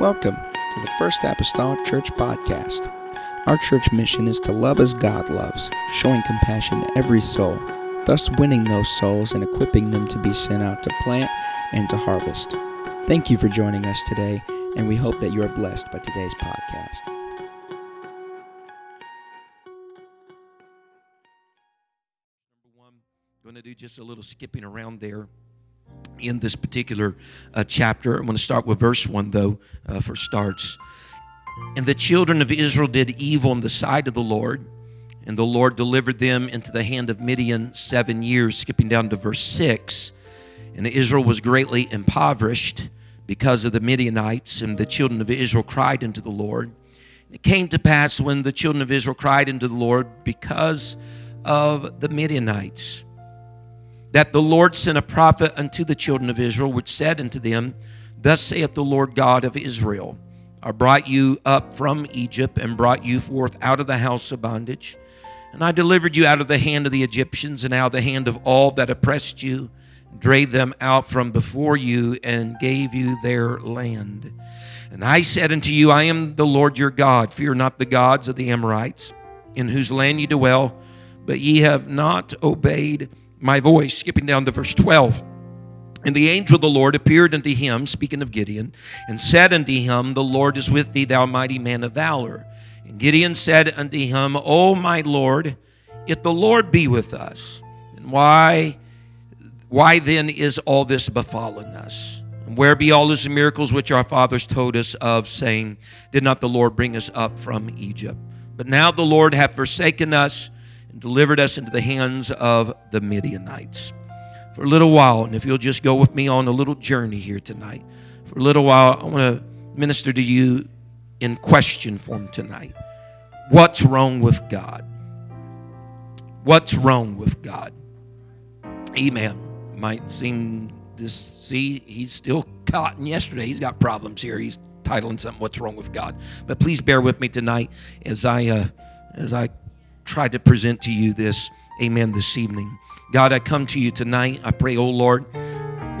Welcome to the First Apostolic Church Podcast. Our church mission is to love as God loves, showing compassion to every soul, thus winning those souls and equipping them to be sent out to plant and to harvest. Thank you for joining us today, and we hope that you are blessed by today's podcast. Number one, going to do just a little skipping around there in this particular uh, chapter. I'm going to start with verse 1, though, uh, for starts. And the children of Israel did evil in the sight of the Lord, and the Lord delivered them into the hand of Midian seven years. Skipping down to verse 6. And Israel was greatly impoverished because of the Midianites, and the children of Israel cried unto the Lord. It came to pass when the children of Israel cried unto the Lord because of the Midianites that the Lord sent a prophet unto the children of Israel, which said unto them, Thus saith the Lord God of Israel, I brought you up from Egypt and brought you forth out of the house of bondage. And I delivered you out of the hand of the Egyptians and out of the hand of all that oppressed you, drave them out from before you, and gave you their land. And I said unto you, I am the Lord your God. Fear not the gods of the Amorites, in whose land you dwell, but ye have not obeyed my voice. Skipping down to verse 12. And the angel of the Lord appeared unto him, speaking of Gideon, and said unto him, The Lord is with thee, thou mighty man of valor. And Gideon said unto him, O my Lord, if the Lord be with us, and why, why then is all this befallen us? And where be all those miracles which our fathers told us of, saying, Did not the Lord bring us up from Egypt? But now the Lord hath forsaken us and delivered us into the hands of the Midianites. For a little while, and if you'll just go with me on a little journey here tonight, for a little while, I want to minister to you in question form tonight. What's wrong with God? What's wrong with God? Amen. Might seem to see he's still caught in yesterday. He's got problems here. He's titling something "What's Wrong with God." But please bear with me tonight as I uh, as I tried to present to you this, amen, this evening. God, I come to you tonight. I pray, oh Lord,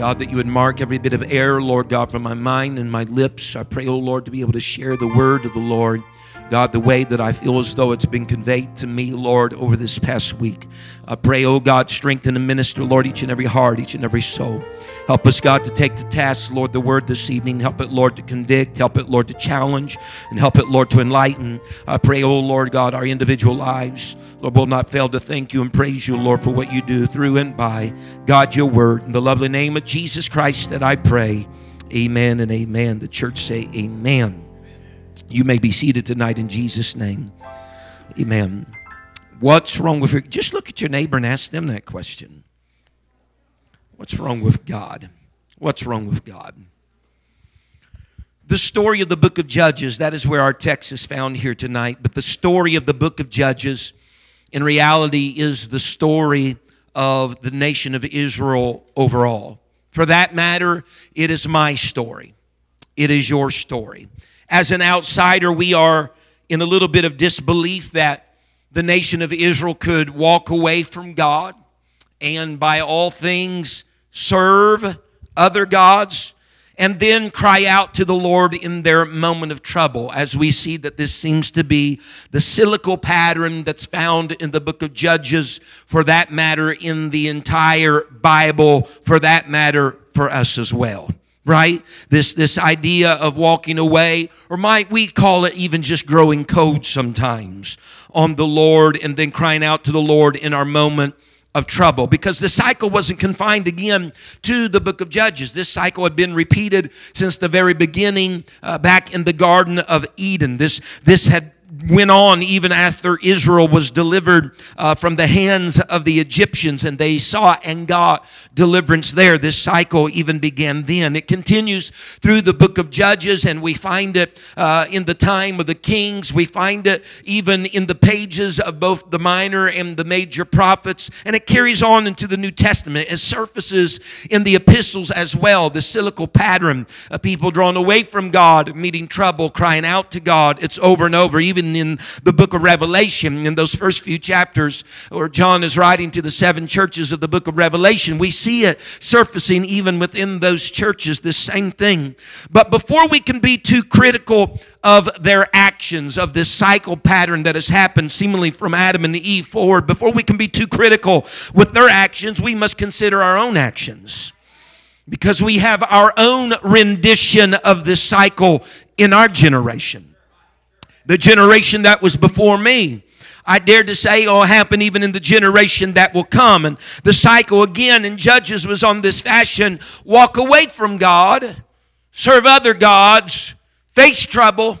God, that you would mark every bit of error, Lord God, from my mind and my lips. I pray, oh Lord, to be able to share the word of the Lord. God, the way that I feel as though it's been conveyed to me, Lord, over this past week. I pray, oh God, strengthen and minister, Lord, each and every heart, each and every soul. Help us, God, to take the task, Lord, the word this evening. Help it, Lord, to convict. Help it, Lord, to challenge. And help it, Lord, to enlighten. I pray, oh Lord God, our individual lives. Lord, will not fail to thank you and praise you, Lord, for what you do through and by God, your word. In the lovely name of Jesus Christ that I pray. Amen and amen. The church say, Amen. You may be seated tonight in Jesus' name. Amen. What's wrong with your just look at your neighbor and ask them that question. What's wrong with God? What's wrong with God? The story of the book of Judges, that is where our text is found here tonight. But the story of the book of Judges, in reality, is the story of the nation of Israel overall. For that matter, it is my story. It is your story as an outsider, we are in a little bit of disbelief that the nation of Israel could walk away from God and by all things serve other gods and then cry out to the Lord in their moment of trouble, as we see that this seems to be the cyclical pattern that's found in the book of Judges, for that matter, in the entire Bible, for that matter, for us as well right? This this idea of walking away or might we call it even just growing cold sometimes on the lord and then crying out to the lord in our moment of trouble? Because the cycle wasn't confined again to the book of judges. This cycle had been repeated since the very beginning uh, back in the garden of eden. This this had went on even after Israel was delivered uh, from the hands of the Egyptians and they saw and got deliverance there. This cycle even began then. It continues through the book of Judges and we find it uh, in the time of the kings. We find it even in the pages of both the minor and the major prophets and it carries on into the New Testament. It surfaces in the epistles as well. The cyclical pattern of people drawn away from God, meeting trouble, crying out to God. It's over and over. Even even in the book of Revelation, in those first few chapters, or John is writing to the seven churches of the book of Revelation, we see it surfacing even within those churches, this same thing. But before we can be too critical of their actions, of this cycle pattern that has happened seemingly from Adam and Eve forward, before we can be too critical with their actions, we must consider our own actions because we have our own rendition of this cycle in our generation. The generation that was before me. I dare to say will happen even in the generation that will come. And the cycle again in Judges was on this fashion walk away from God, serve other gods, face trouble,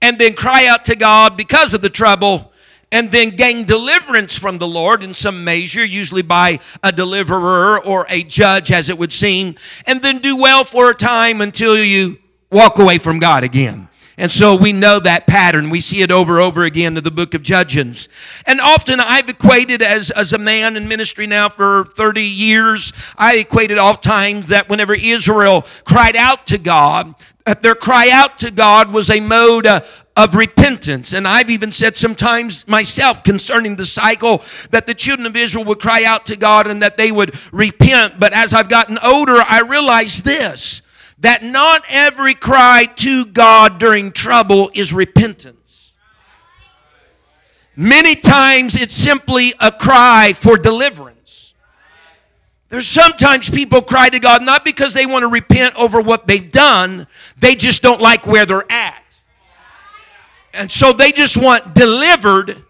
and then cry out to God because of the trouble and then gain deliverance from the Lord in some measure, usually by a deliverer or a judge, as it would seem, and then do well for a time until you walk away from God again. And so we know that pattern. We see it over and over again in the book of Judges. And often I've equated as, as a man in ministry now for 30 years, I equated oft times that whenever Israel cried out to God, that their cry out to God was a mode of repentance. And I've even said sometimes myself concerning the cycle that the children of Israel would cry out to God and that they would repent. But as I've gotten older, I realize this that not every cry to God during trouble is repentance. Many times it's simply a cry for deliverance. There's sometimes people cry to God not because they want to repent over what they've done, they just don't like where they're at. And so they just want delivered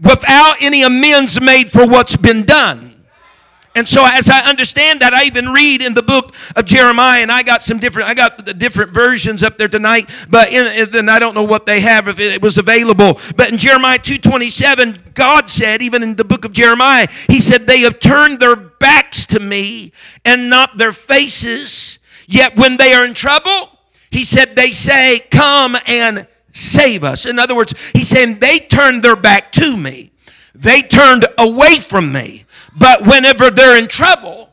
without any amends made for what's been done. And so, as I understand that, I even read in the book of Jeremiah, and I got some different, I got the different versions up there tonight, but then I don't know what they have if it was available. But in Jeremiah two twenty seven, God said, even in the book of Jeremiah, He said, "They have turned their backs to me and not their faces. Yet when they are in trouble, He said, they say, Come and save us. In other words, he's saying they turned their back to me, they turned away from me. But whenever they're in trouble,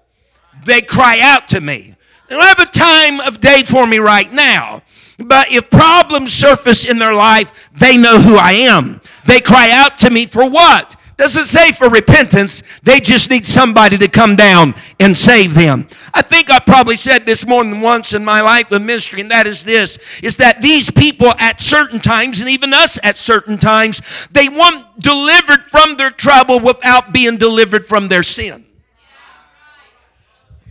they cry out to me. They don't have a time of day for me right now. But if problems surface in their life, they know who I am. They cry out to me for what? Doesn't say for repentance. They just need somebody to come down and save them. I think I probably said this more than once in my life of ministry, and that is this, is that these people at certain times, and even us at certain times, they want delivered from their trouble without being delivered from their sin.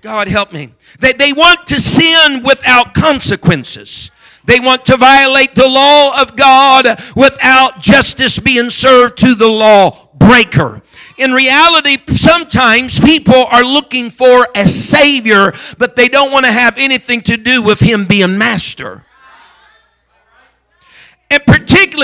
God help me. They, they want to sin without consequences. They want to violate the law of God without justice being served to the law breaker. In reality, sometimes people are looking for a savior, but they don't want to have anything to do with him being master.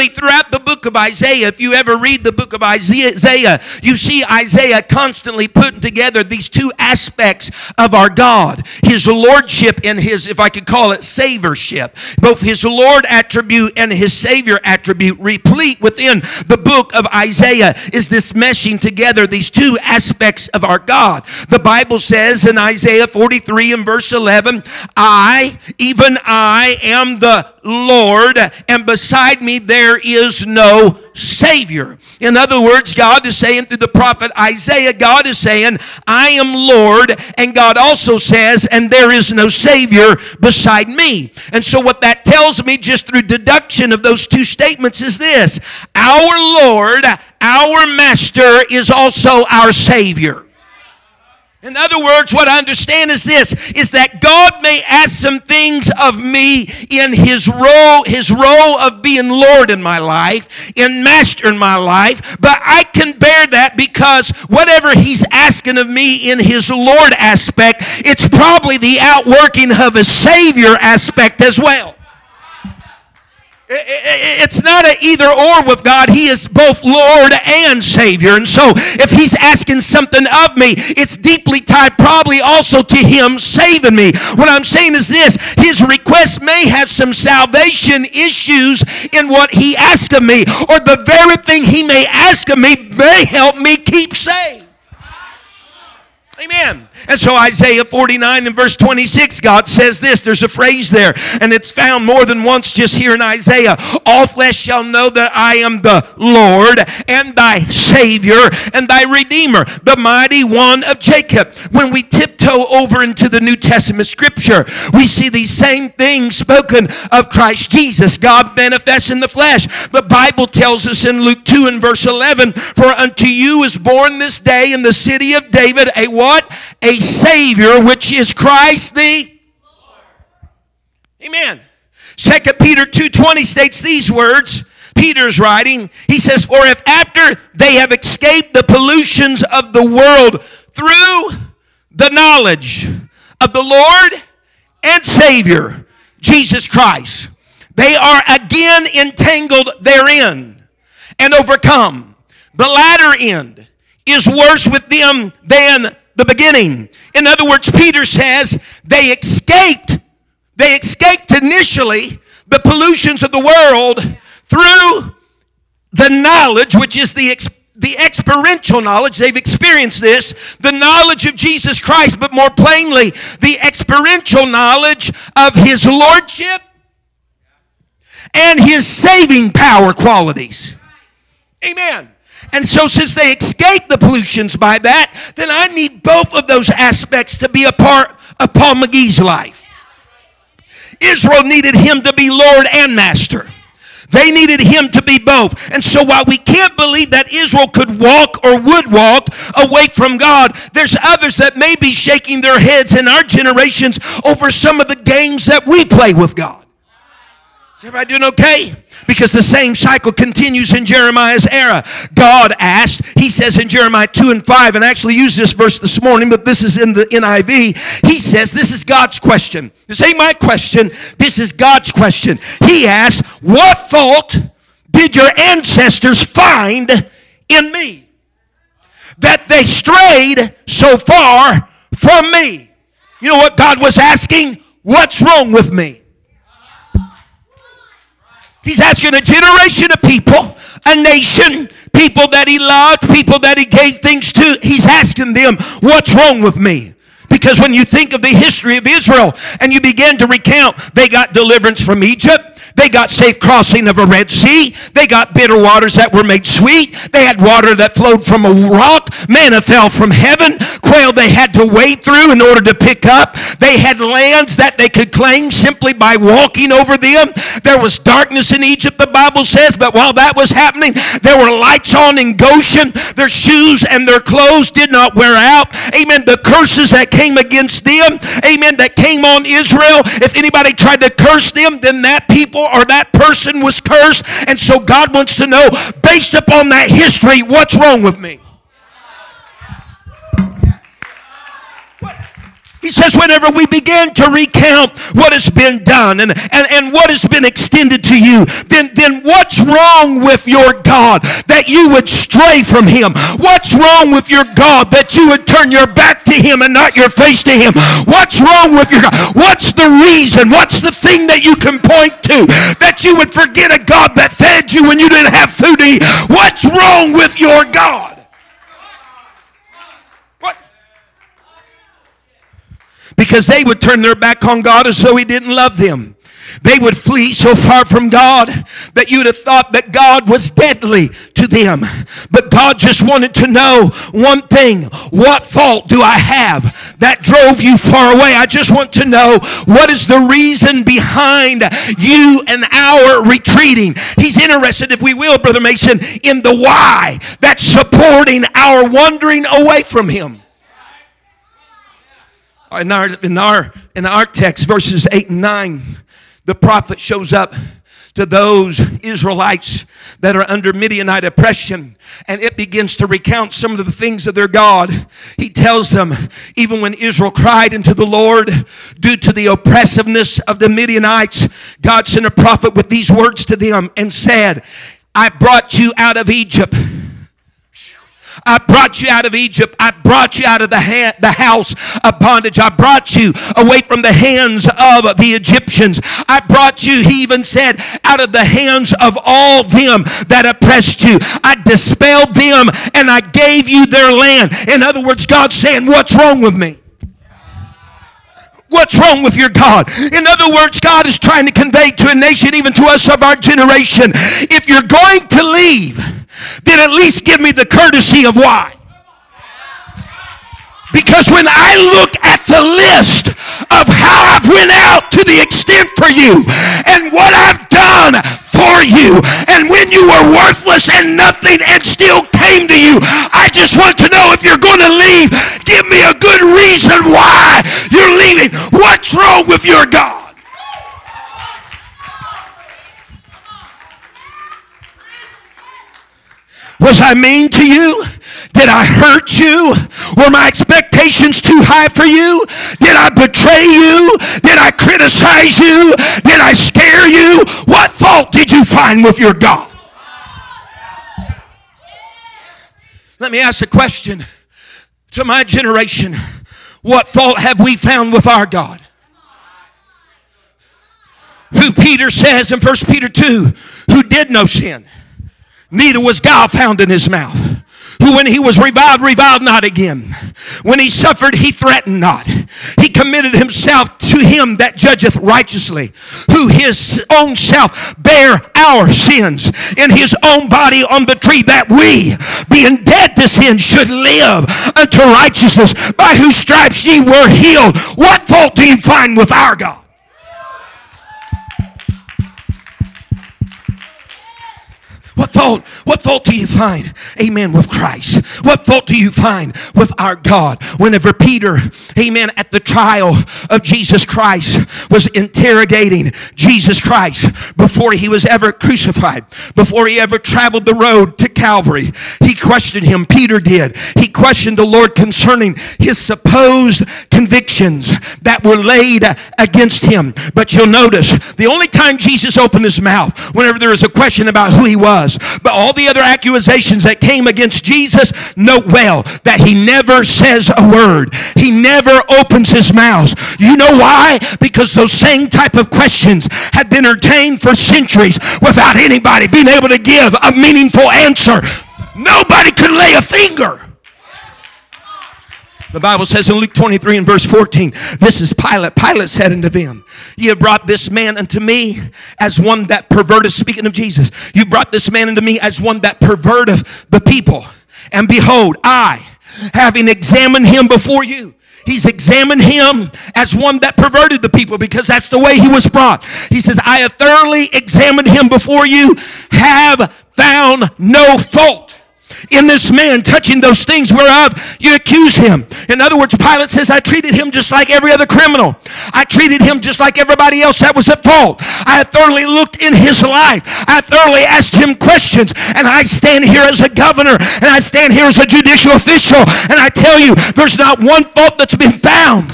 Throughout the book of Isaiah, if you ever read the book of Isaiah, you see Isaiah constantly putting together these two aspects of our God his lordship and his, if I could call it, saviorship. Both his Lord attribute and his Savior attribute, replete within the book of Isaiah, is this meshing together these two aspects of our God. The Bible says in Isaiah 43 and verse 11, I, even I, am the Lord, and beside me there is no Savior. In other words, God is saying through the prophet Isaiah, God is saying, I am Lord, and God also says, and there is no Savior beside me. And so, what that tells me, just through deduction of those two statements, is this Our Lord, our Master, is also our Savior. In other words, what I understand is this is that God may ask some things of me in his role, his role of being Lord in my life, in master in my life, but I can bear that because whatever he's asking of me in his Lord aspect, it's probably the outworking of a Savior aspect as well. It's not an either or with God. He is both Lord and Savior. And so if He's asking something of me, it's deeply tied probably also to Him saving me. What I'm saying is this His request may have some salvation issues in what He asked of me, or the very thing He may ask of me may help me keep saved. Amen. And so Isaiah 49 and verse 26, God says this. There's a phrase there, and it's found more than once just here in Isaiah. All flesh shall know that I am the Lord and thy Savior and thy Redeemer, the mighty one of Jacob. When we tiptoe over into the New Testament scripture, we see these same things spoken of Christ Jesus, God manifest in the flesh. The Bible tells us in Luke 2 and verse 11, For unto you is born this day in the city of David a what? A Savior, which is Christ the Lord. Amen. Second Peter 2:20 states these words. Peter's writing. He says, "For if after they have escaped the pollutions of the world through the knowledge of the Lord and Savior Jesus Christ, they are again entangled therein and overcome. The latter end is worse with them than the beginning. In other words, Peter says they escaped, they escaped initially the pollutions of the world through the knowledge, which is the the experiential knowledge, they've experienced this, the knowledge of Jesus Christ, but more plainly, the experiential knowledge of His Lordship and His saving power qualities. Amen. And so, since they escaped the pollutions by that, then I need both of those aspects to be a part of Paul McGee's life. Israel needed him to be Lord and Master. They needed him to be both. And so while we can't believe that Israel could walk or would walk away from God, there's others that may be shaking their heads in our generations over some of the games that we play with God. Is everybody doing okay? Because the same cycle continues in Jeremiah's era. God asked, he says in Jeremiah 2 and 5, and I actually used this verse this morning, but this is in the NIV. He says, This is God's question. This ain't my question. This is God's question. He asked, What fault did your ancestors find in me? That they strayed so far from me. You know what God was asking? What's wrong with me? He's asking a generation of people, a nation, people that he loved, people that he gave things to. He's asking them, What's wrong with me? Because when you think of the history of Israel and you begin to recount, they got deliverance from Egypt. They got safe crossing of a Red Sea. They got bitter waters that were made sweet. They had water that flowed from a rock. Manna fell from heaven. Quail they had to wade through in order to pick up. They had lands that they could claim simply by walking over them. There was darkness in Egypt, the Bible says, but while that was happening, there were lights on in Goshen. Their shoes and their clothes did not wear out. Amen. The curses that came against them, amen, that came on Israel, if anybody tried to curse them, then that people or that person was cursed. And so God wants to know, based upon that history, what's wrong with me? He says, whenever we begin to recount what has been done and, and, and what has been extended to you, then, then what's wrong with your God that you would stray from Him? What's wrong with your God that you would turn your back to Him and not your face to Him? What's wrong with your God? What's the reason? What's the thing that you can point to that you would forget a God that fed you when you didn't have food to eat? What's wrong with your God? Because they would turn their back on God as though He didn't love them. They would flee so far from God that you'd have thought that God was deadly to them. But God just wanted to know one thing. What fault do I have that drove you far away? I just want to know what is the reason behind you and our retreating. He's interested, if we will, Brother Mason, in the why that's supporting our wandering away from Him in our, in our, in our text, verses 8 and 9, the prophet shows up to those Israelites that are under Midianite oppression. And it begins to recount some of the things of their God. He tells them, even when Israel cried unto the Lord due to the oppressiveness of the Midianites, God sent a prophet with these words to them and said, I brought you out of Egypt I brought you out of Egypt. I brought you out of the, ha- the house of bondage. I brought you away from the hands of the Egyptians. I brought you, he even said, out of the hands of all them that oppressed you. I dispelled them and I gave you their land. In other words, God's saying, What's wrong with me? What's wrong with your God? In other words, God is trying to convey to a nation, even to us of our generation, if you're going to leave, then at least give me the courtesy of why. Because when I look at the list of how I've went out to the extent for you and what I've done for you and when you were worthless and nothing and still came to you, I just want to know if you're going to leave, give me a good reason why you're leaving. What's wrong with your God? Was I mean to you? Did I hurt you? Were my expectations too high for you? Did I betray you? Did I criticize you? Did I scare you? What fault did you find with your God? Let me ask a question to my generation. What fault have we found with our God? Who Peter says in 1 Peter 2, who did no sin neither was guile found in his mouth. Who, when he was reviled, reviled not again. When he suffered, he threatened not. He committed himself to him that judgeth righteously. Who his own self bare our sins in his own body on the tree, that we, being dead to sin, should live unto righteousness, by whose stripes ye were healed. What fault do you find with our God? What fault? What fault do you find? Amen. With Christ. What fault do you find with our God? Whenever Peter, amen, at the trial of Jesus Christ was interrogating Jesus Christ before he was ever crucified, before he ever traveled the road to Calvary, he questioned him. Peter did. He questioned the Lord concerning his supposed convictions that were laid against him. But you'll notice the only time Jesus opened his mouth, whenever there was a question about who he was, was. But all the other accusations that came against Jesus, note well that he never says a word. He never opens his mouth. You know why? Because those same type of questions had been entertained for centuries without anybody being able to give a meaningful answer. Nobody could lay a finger. The Bible says in Luke 23 and verse 14, this is Pilate. Pilate said unto them, You have brought this man unto me as one that perverteth, speaking of Jesus, you brought this man unto me as one that perverteth the people. And behold, I, having examined him before you, He's examined him as one that perverted the people because that's the way he was brought. He says, I have thoroughly examined him before you, have found no fault in this man touching those things whereof you accuse him. In other words, Pilate says, I treated him just like every other criminal. I treated him just like everybody else that was at fault. I thoroughly looked in his life. I thoroughly asked him questions. And I stand here as a governor and I stand here as a judicial official. And I tell you, there's not one fault that's been found.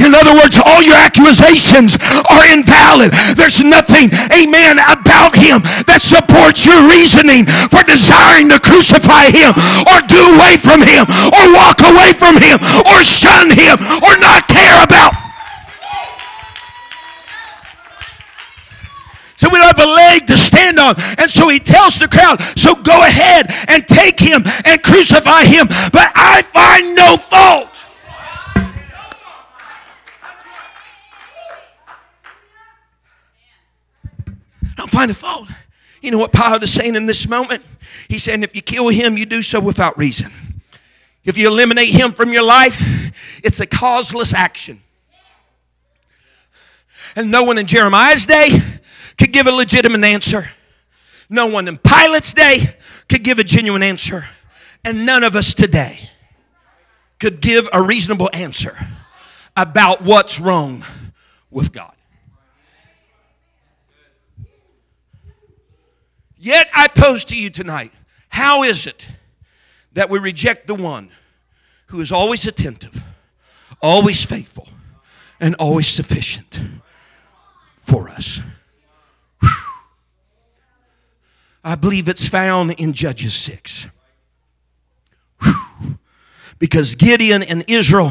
In other words, all your accusations are invalid. There's nothing, amen, about him that supports your reasoning for desiring to crucify him or do away from him or walk away from him or shun him or not care about. So we don't have a leg to stand on. And so he tells the crowd, so go ahead and take him and crucify him. But I find no fault. Don't find a fault. You know what Pilate is saying in this moment? He's saying, if you kill him, you do so without reason. If you eliminate him from your life, it's a causeless action. And no one in Jeremiah's day could give a legitimate answer. No one in Pilate's day could give a genuine answer. And none of us today could give a reasonable answer about what's wrong with God. Yet I pose to you tonight how is it that we reject the one who is always attentive, always faithful, and always sufficient for us? I believe it's found in Judges 6. Whew. Because Gideon and Israel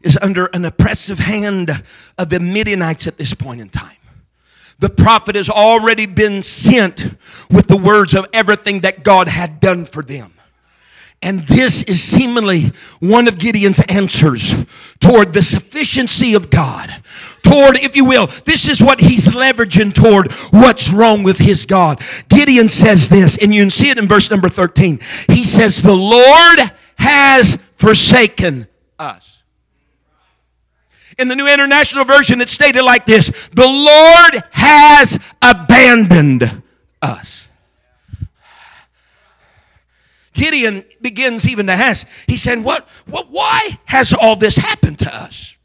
is under an oppressive hand of the Midianites at this point in time. The prophet has already been sent with the words of everything that God had done for them. And this is seemingly one of Gideon's answers toward the sufficiency of God. Toward, if you will, this is what he's leveraging toward what's wrong with his God. Gideon says this, and you can see it in verse number 13. He says, The Lord has forsaken us. In the New International Version, it's stated like this The Lord has abandoned us. Gideon begins even to ask, he said, what, what, why has all this happened to us?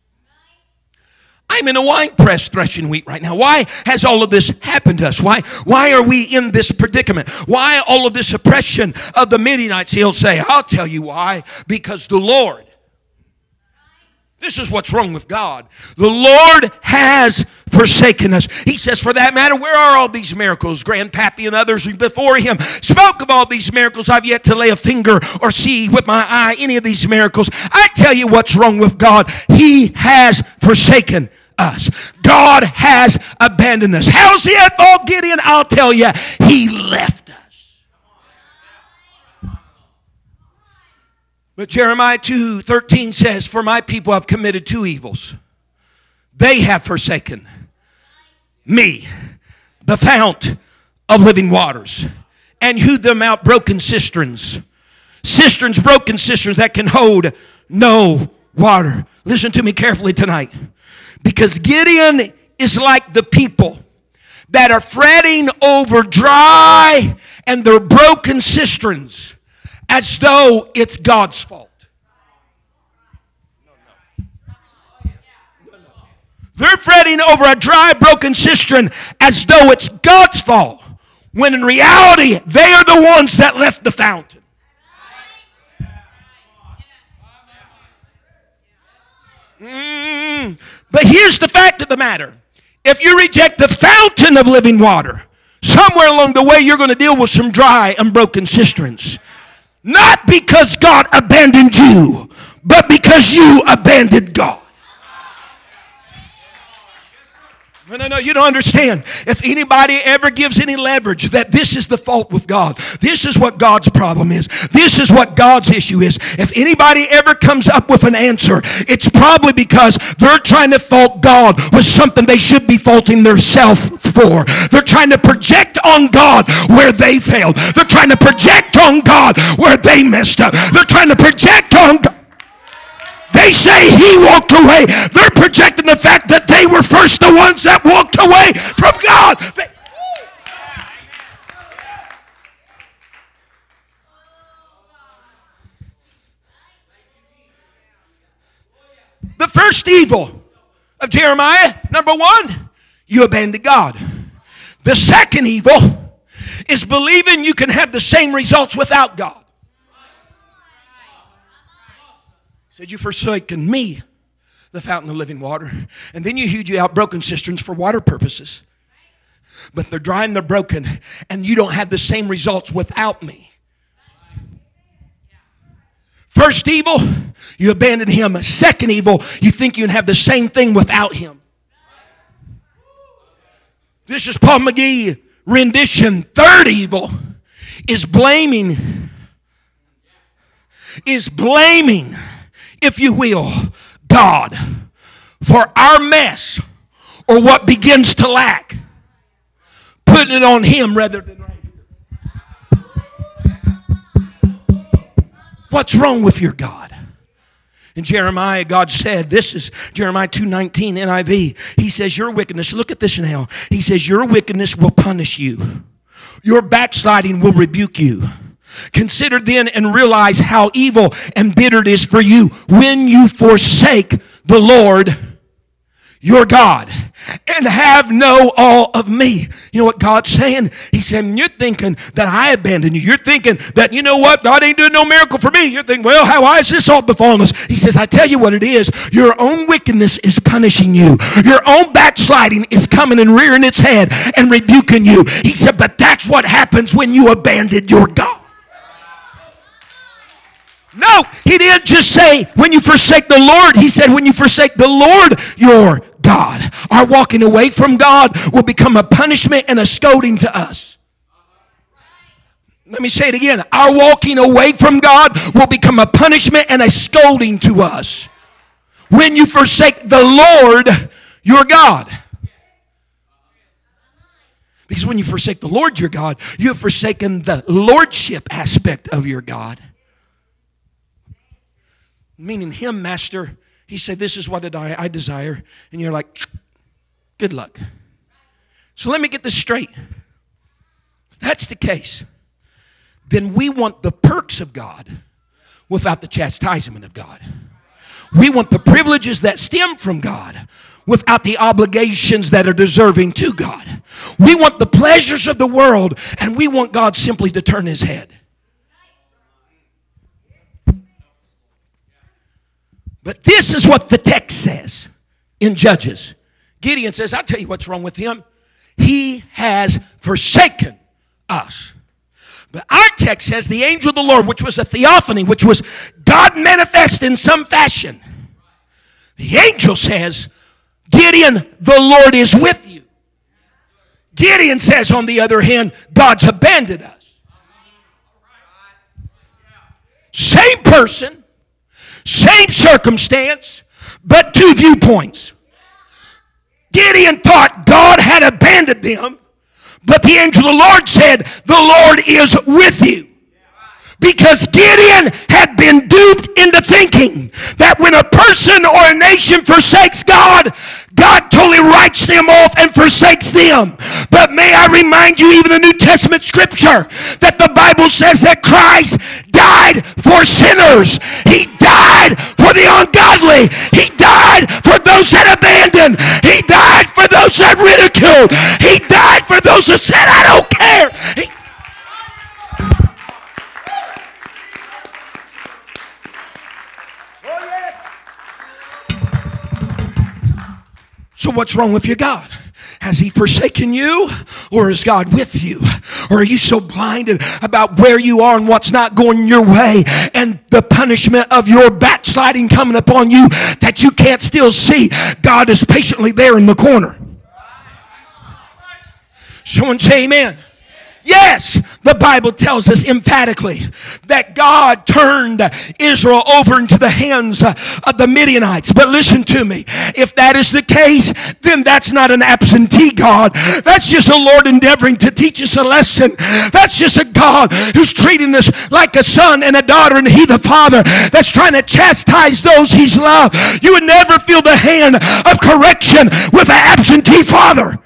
I'm in a wine press threshing wheat right now. Why has all of this happened to us? Why, why are we in this predicament? Why all of this oppression of the Midianites? He'll say, I'll tell you why. Because the Lord this is what's wrong with God. The Lord has forsaken us. He says, for that matter, where are all these miracles? Grandpappy and others before him spoke of all these miracles. I've yet to lay a finger or see with my eye any of these miracles. I tell you what's wrong with God. He has forsaken us. God has abandoned us. How's he at all, Gideon? I'll tell you, he left us. But Jeremiah 2 13 says, For my people have committed two evils. They have forsaken me, the fount of living waters, and hewed them out broken cisterns. Cisterns, broken cisterns that can hold no water. Listen to me carefully tonight. Because Gideon is like the people that are fretting over dry and their broken cisterns as though it's God's fault. They're fretting over a dry, broken cistern as though it's God's fault, when in reality, they are the ones that left the fountain. Mm, but here's the fact of the matter if you reject the fountain of living water, somewhere along the way, you're going to deal with some dry and broken cisterns. Not because God abandoned you, but because you abandoned God. No, no, no, you don't understand. If anybody ever gives any leverage that this is the fault with God, this is what God's problem is, this is what God's issue is, if anybody ever comes up with an answer, it's probably because they're trying to fault God with something they should be faulting themselves for. They're trying to project on God where they failed. They're trying to project on God where they messed up. They're trying to project on God. They say he walked away. They're projecting the fact that they were first the ones that walked away from God. They, the first evil of Jeremiah, number one, you abandoned God. The second evil is believing you can have the same results without God. Said, You forsaken me, the fountain of living water. And then you hewed you out broken cisterns for water purposes. But they're dry and they're broken, and you don't have the same results without me. First evil, you abandon him. Second evil, you think you can have the same thing without him. This is Paul McGee rendition. Third evil is blaming, is blaming if you will, God for our mess or what begins to lack, putting it on Him rather than right here. What's wrong with your God? In Jeremiah, God said, this is Jeremiah 2.19 NIV. He says, your wickedness, look at this now. He says, your wickedness will punish you. Your backsliding will rebuke you. Consider then and realize how evil and bitter it is for you when you forsake the Lord your God and have no all of me. You know what God's saying? He's saying, You're thinking that I abandoned you. You're thinking that, you know what, God ain't doing no miracle for me. You're thinking, Well, how is this all befallen us? He says, I tell you what it is. Your own wickedness is punishing you, your own backsliding is coming and rearing its head and rebuking you. He said, But that's what happens when you abandon your God. No, he didn't just say when you forsake the Lord. He said when you forsake the Lord, your God. Our walking away from God will become a punishment and a scolding to us. Let me say it again. Our walking away from God will become a punishment and a scolding to us when you forsake the Lord your God. Because when you forsake the Lord your God, you have forsaken the lordship aspect of your God. Meaning, Him, Master, He said, This is what I desire. And you're like, Good luck. So let me get this straight. If that's the case, then we want the perks of God without the chastisement of God. We want the privileges that stem from God without the obligations that are deserving to God. We want the pleasures of the world and we want God simply to turn his head. But this is what the text says in Judges. Gideon says, I'll tell you what's wrong with him. He has forsaken us. But our text says the angel of the Lord, which was a theophany, which was God manifest in some fashion. The angel says, Gideon, the Lord is with you. Gideon says, on the other hand, God's abandoned us. Same person, same circumstance, but two viewpoints. Gideon thought God had abandoned them, but the angel of the Lord said, The Lord is with you. Because Gideon had been duped into thinking that when a person or a nation forsakes God, God totally writes them off and forsakes them. But may I remind you, even the New Testament scripture, that the Bible says that Christ died for sinners. He died for the ungodly. He died for those that abandoned. He died for those that ridiculed. He died for those that said, I don't care. He oh, So, what's wrong with your God? Has he forsaken you or is God with you? Or are you so blinded about where you are and what's not going your way and the punishment of your backsliding coming upon you that you can't still see God is patiently there in the corner? Someone say amen. Yes, the Bible tells us emphatically that God turned Israel over into the hands of the Midianites. But listen to me. If that is the case, then that's not an absentee God. That's just a Lord endeavoring to teach us a lesson. That's just a God who's treating us like a son and a daughter and he the father that's trying to chastise those he's loved. You would never feel the hand of correction with an absentee father.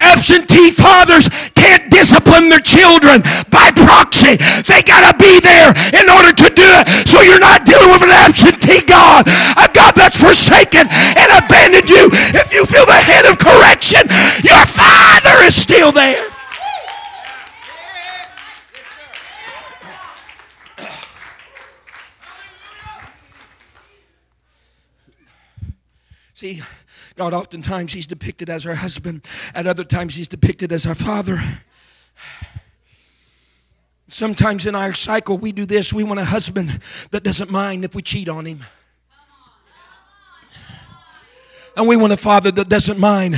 Absentee fathers can't discipline their children by proxy. They got to be there in order to do it. So you're not dealing with an absentee God, a God that's forsaken and abandoned you. If you feel the hand of correction, your Father is still there. See, God, oftentimes, He's depicted as our husband, at other times, He's depicted as our father. Sometimes in our cycle, we do this. We want a husband that doesn't mind if we cheat on him. And we want a father that doesn't mind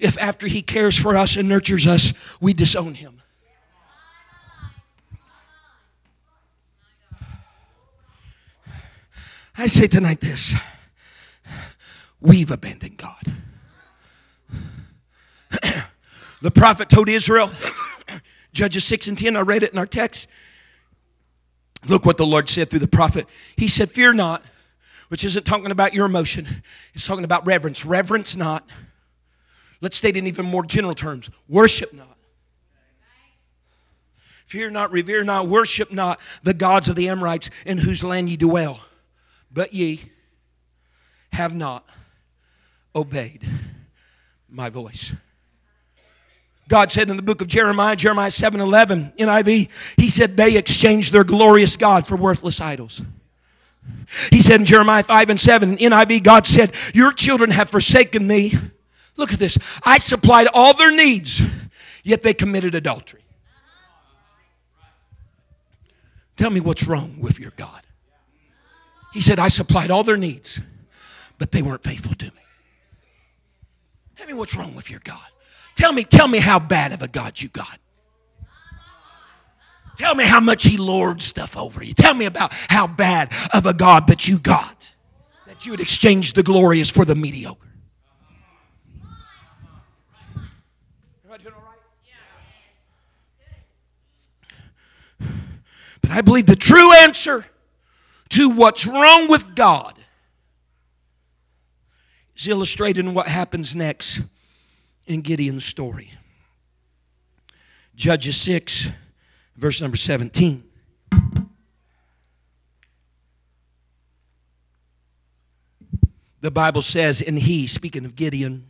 if after he cares for us and nurtures us, we disown him. I say tonight this We've abandoned God. the prophet told Israel, Judges 6 and 10, I read it in our text. Look what the Lord said through the prophet. He said, Fear not, which isn't talking about your emotion, it's talking about reverence. Reverence not. Let's state in even more general terms worship not. Fear not, revere not, worship not the gods of the Amorites in whose land ye dwell, but ye have not obeyed my voice. God said in the book of Jeremiah, Jeremiah 7 11, NIV, He said, They exchanged their glorious God for worthless idols. He said in Jeremiah 5 and 7, NIV, God said, Your children have forsaken me. Look at this. I supplied all their needs, yet they committed adultery. Tell me what's wrong with your God. He said, I supplied all their needs, but they weren't faithful to me. Tell me what's wrong with your God. Tell me, tell me how bad of a God you got. Tell me how much he lords stuff over you. Tell me about how bad of a God that you got. That you would exchange the glorious for the mediocre. But I believe the true answer to what's wrong with God is illustrated in what happens next in Gideon's story. Judges 6, verse number 17. The Bible says, and he, speaking of Gideon,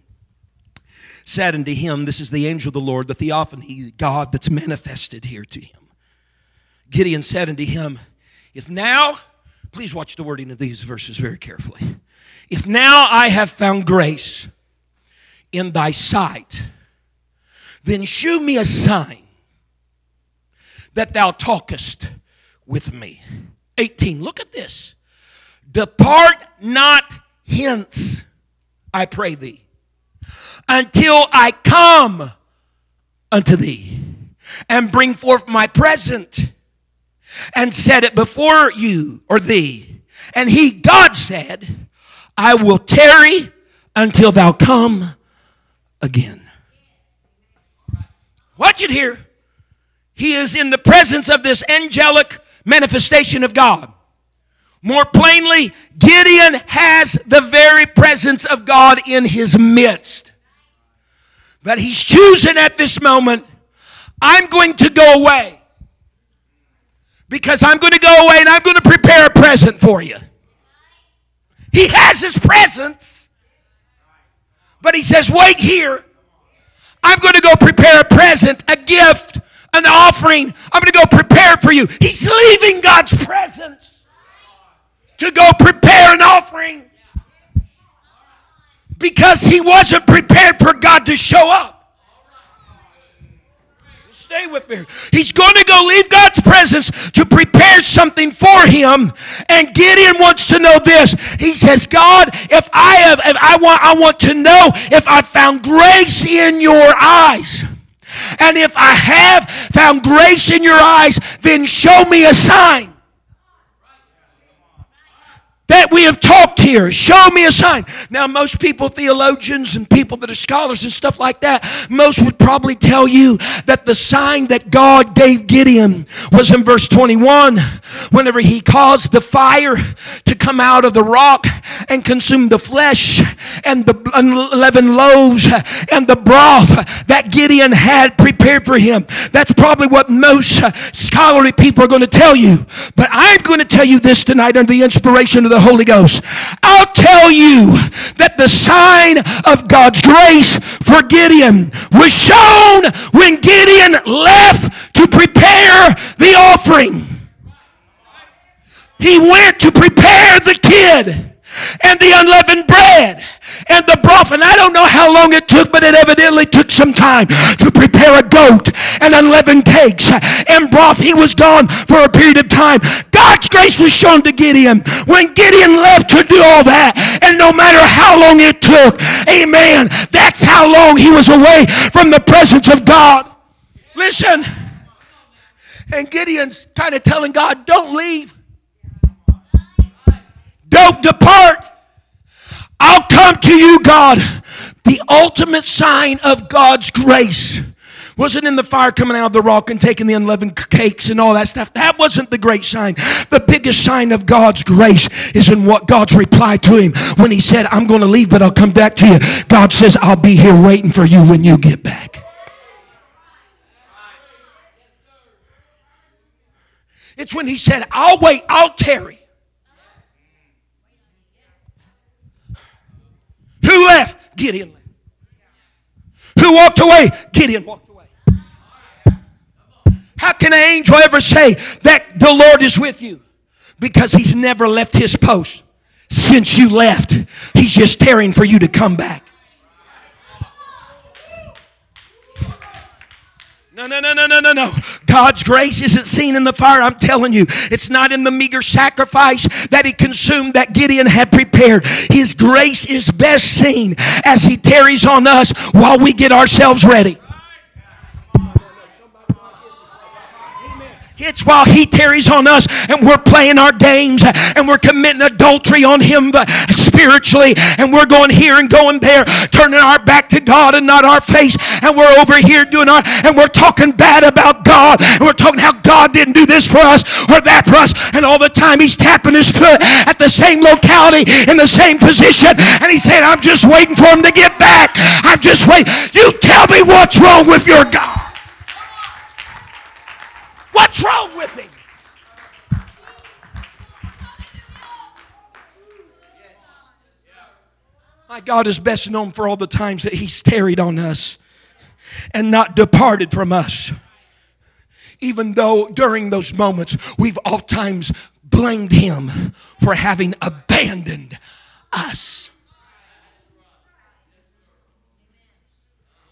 said unto him, This is the angel of the Lord, the theophany, God that's manifested here to him. Gideon said unto him, If now, please watch the wording of these verses very carefully. If now I have found grace in thy sight, then shew me a sign that thou talkest with me. 18. Look at this. Depart not hence, I pray thee, until I come unto thee and bring forth my present and set it before you or thee. And he, God said, I will tarry until thou come again. Watch it here. He is in the presence of this angelic manifestation of God. More plainly, Gideon has the very presence of God in his midst. But he's choosing at this moment, I'm going to go away because I'm going to go away and I'm going to prepare a present for you. He has his presence, but he says, Wait here. I'm going to go prepare a present, a gift, an offering. I'm going to go prepare for you. He's leaving God's presence to go prepare an offering because he wasn't prepared for God to show up. Stay with me. He's going to go leave God's presence to prepare something for him. And Gideon wants to know this. He says, God, if I have, if I want, I want to know if I found grace in your eyes. And if I have found grace in your eyes, then show me a sign that we have talked here. Show me a sign. Now, most people, theologians and people that are scholars and stuff like that, most would probably tell you that the sign that God gave Gideon was in verse 21 whenever he caused the fire to come out of the rock and consume the flesh and the unleavened loaves and the broth that Gideon had prepared for him. That's probably what most scholarly people are going to tell you. But I'm going to tell you this tonight under the inspiration of the Holy Ghost. I'll tell you that the sign of God's grace for Gideon was shown when Gideon left to prepare the offering. He went to prepare the kid and the unleavened bread and the broth. And I don't know how long it took, but it evidently took some time to prepare a goat and unleavened cakes and broth. He was gone for a period of time. God's grace was shown to Gideon when Gideon left to do all that. And no matter how long it took, amen, that's how long he was away from the presence of God. Listen. And Gideon's kind of telling God, don't leave. Depart. I'll come to you, God. The ultimate sign of God's grace wasn't in the fire coming out of the rock and taking the unleavened cakes and all that stuff. That wasn't the great sign. The biggest sign of God's grace is in what God's reply to him when he said, I'm going to leave, but I'll come back to you. God says, I'll be here waiting for you when you get back. It's when he said, I'll wait, I'll tarry. Who left? Gideon. Who walked away? Gideon walked away. How can an angel ever say that the Lord is with you? Because he's never left his post since you left. He's just tearing for you to come back. No, no, no, no, no, no, no. God's grace isn't seen in the fire. I'm telling you, it's not in the meager sacrifice that He consumed that Gideon had prepared. His grace is best seen as He tarries on us while we get ourselves ready. It's while he tarries on us and we're playing our games and we're committing adultery on him spiritually and we're going here and going there, turning our back to God and not our face. And we're over here doing our, and we're talking bad about God and we're talking how God didn't do this for us or that for us. And all the time he's tapping his foot at the same locality in the same position. And he's saying, I'm just waiting for him to get back. I'm just waiting. You tell me what's wrong with your God. What's wrong with him? My God is best known for all the times that He's tarried on us and not departed from us. Even though during those moments we've oftentimes blamed Him for having abandoned us.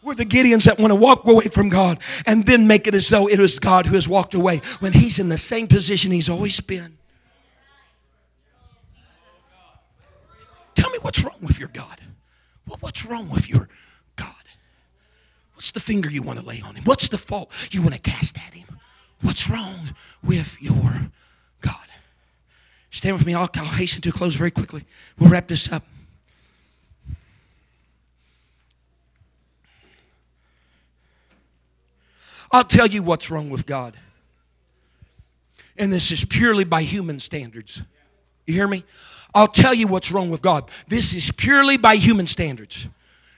We're the Gideons that want to walk away from God and then make it as though it was God who has walked away when He's in the same position He's always been. Tell me what's wrong with your God. what's wrong with your God? What's the finger you want to lay on Him? What's the fault you want to cast at Him? What's wrong with your God? Stand with me. I'll, I'll hasten to close very quickly. We'll wrap this up. I'll tell you what's wrong with God. And this is purely by human standards. You hear me? I'll tell you what's wrong with God. This is purely by human standards.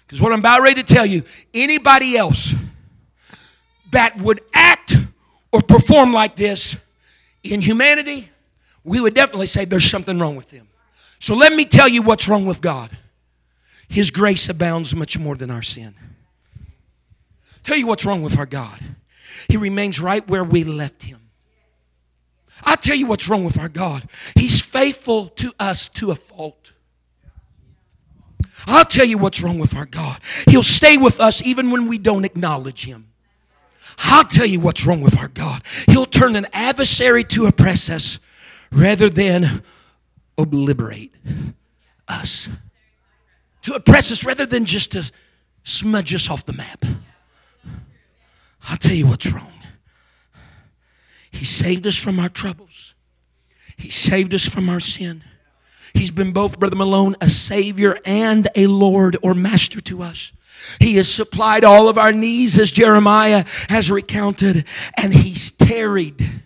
Because what I'm about ready to tell you, anybody else that would act or perform like this in humanity, we would definitely say there's something wrong with them. So let me tell you what's wrong with God. His grace abounds much more than our sin. Tell you what's wrong with our God. He remains right where we left him. I'll tell you what's wrong with our God. He's faithful to us to a fault. I'll tell you what's wrong with our God. He'll stay with us even when we don't acknowledge Him. I'll tell you what's wrong with our God. He'll turn an adversary to oppress us rather than obliterate us. To oppress us rather than just to smudge us off the map. I'll tell you what's wrong. He saved us from our troubles. He saved us from our sin. He's been both, Brother Malone, a Savior and a Lord or Master to us. He has supplied all of our needs, as Jeremiah has recounted, and He's tarried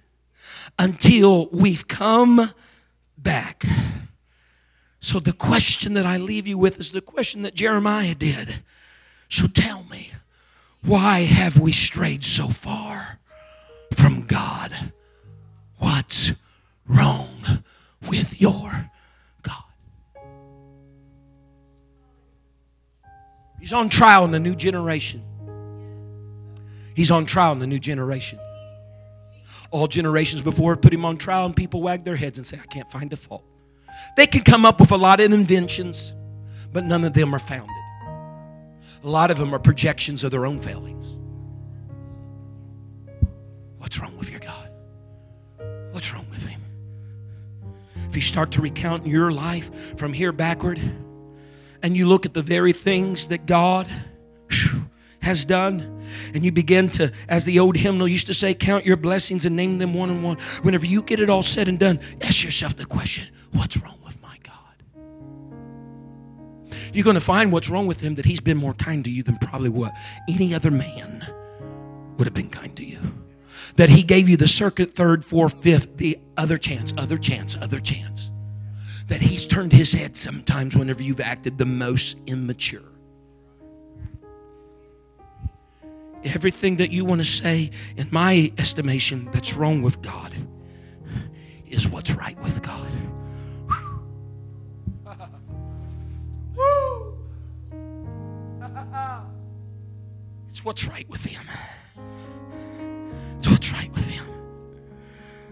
until we've come back. So, the question that I leave you with is the question that Jeremiah did. So, tell me, why have we strayed so far from God? What's wrong with your God? He's on trial in the new generation. He's on trial in the new generation. All generations before put him on trial, and people wag their heads and say, I can't find a fault. They can come up with a lot of inventions, but none of them are founded. A lot of them are projections of their own failings. What's wrong with your God? What's wrong with Him? If you start to recount your life from here backward, and you look at the very things that God has done, and you begin to, as the old hymnal used to say, count your blessings and name them one and one. Whenever you get it all said and done, ask yourself the question what's wrong you're going to find what's wrong with him that he's been more kind to you than probably what any other man would have been kind to you. That he gave you the second, third, fourth, fifth, the other chance, other chance, other chance. That he's turned his head sometimes whenever you've acted the most immature. Everything that you want to say, in my estimation, that's wrong with God is what's what's right with him. It's what's right with him.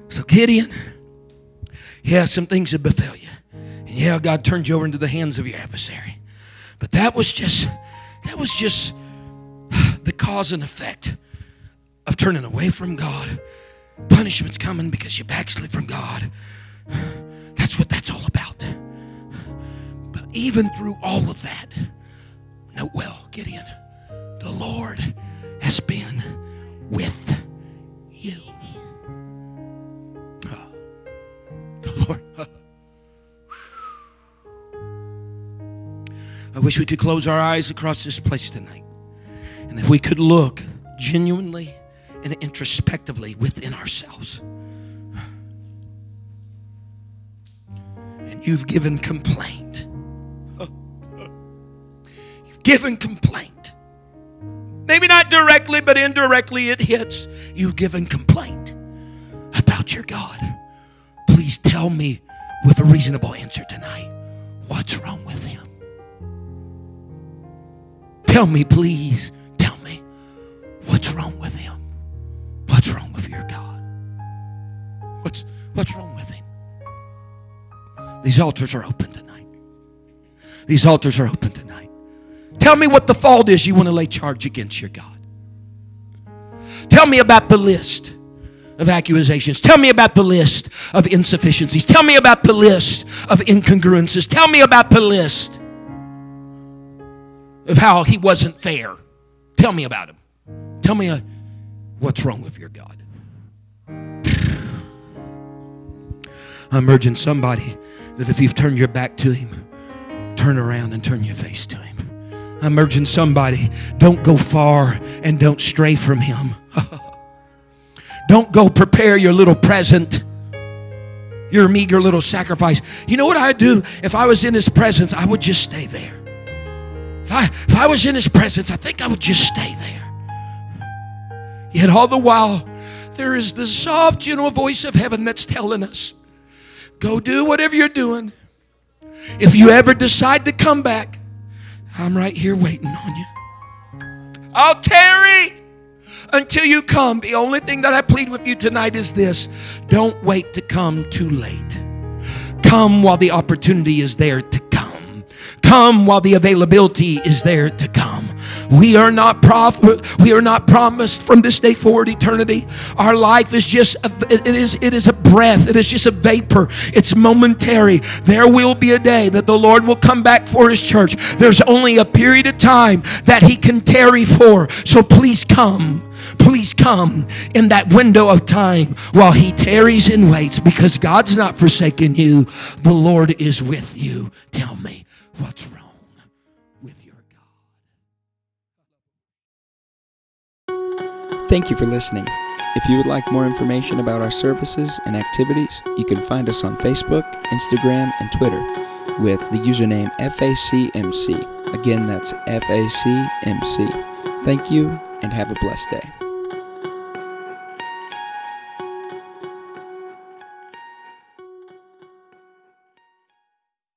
So, Gideon, yeah, some things have befell you. And yeah, God turned you over into the hands of your adversary. But that was just, that was just the cause and effect of turning away from God. Punishment's coming because you backslid from God. That's what that's all about. But even through all of that, note well, Gideon, the Lord has been with you. Ah, the Lord. I wish we could close our eyes across this place tonight. And if we could look genuinely and introspectively within ourselves. And you've given complaint. You've given complaint. Maybe not directly, but indirectly it hits. You've given complaint about your God. Please tell me with a reasonable answer tonight what's wrong with him. Tell me, please, tell me what's wrong with him. What's wrong with your God? What's, what's wrong with him? These altars are open tonight. These altars are open tonight. Tell me what the fault is you want to lay charge against your God. Tell me about the list of accusations. Tell me about the list of insufficiencies. Tell me about the list of incongruences. Tell me about the list of how he wasn't fair. Tell me about him. Tell me uh, what's wrong with your God. I'm urging somebody that if you've turned your back to him, turn around and turn your face to him. I'm urging somebody, don't go far and don't stray from him. don't go prepare your little present your meager little sacrifice. You know what I'd do? If I was in his presence, I would just stay there. If I, if I was in his presence, I think I would just stay there. Yet all the while, there is the soft, gentle voice of heaven that's telling us go do whatever you're doing. If you ever decide to come back, I'm right here waiting on you. I'll tarry until you come. The only thing that I plead with you tonight is this don't wait to come too late. Come while the opportunity is there to come. While the availability is there to come. We are not prof- we are not promised from this day forward eternity. Our life is just a, it is it is a breath. It is just a vapor. It's momentary. There will be a day that the Lord will come back for his church. There's only a period of time that he can tarry for. So please come. Please come in that window of time while he tarries and waits because God's not forsaken you. The Lord is with you. Tell me what's wrong. With your God. Thank you for listening. If you would like more information about our services and activities, you can find us on Facebook, Instagram, and Twitter with the username FACMC. Again, that's FACMC. Thank you and have a blessed day.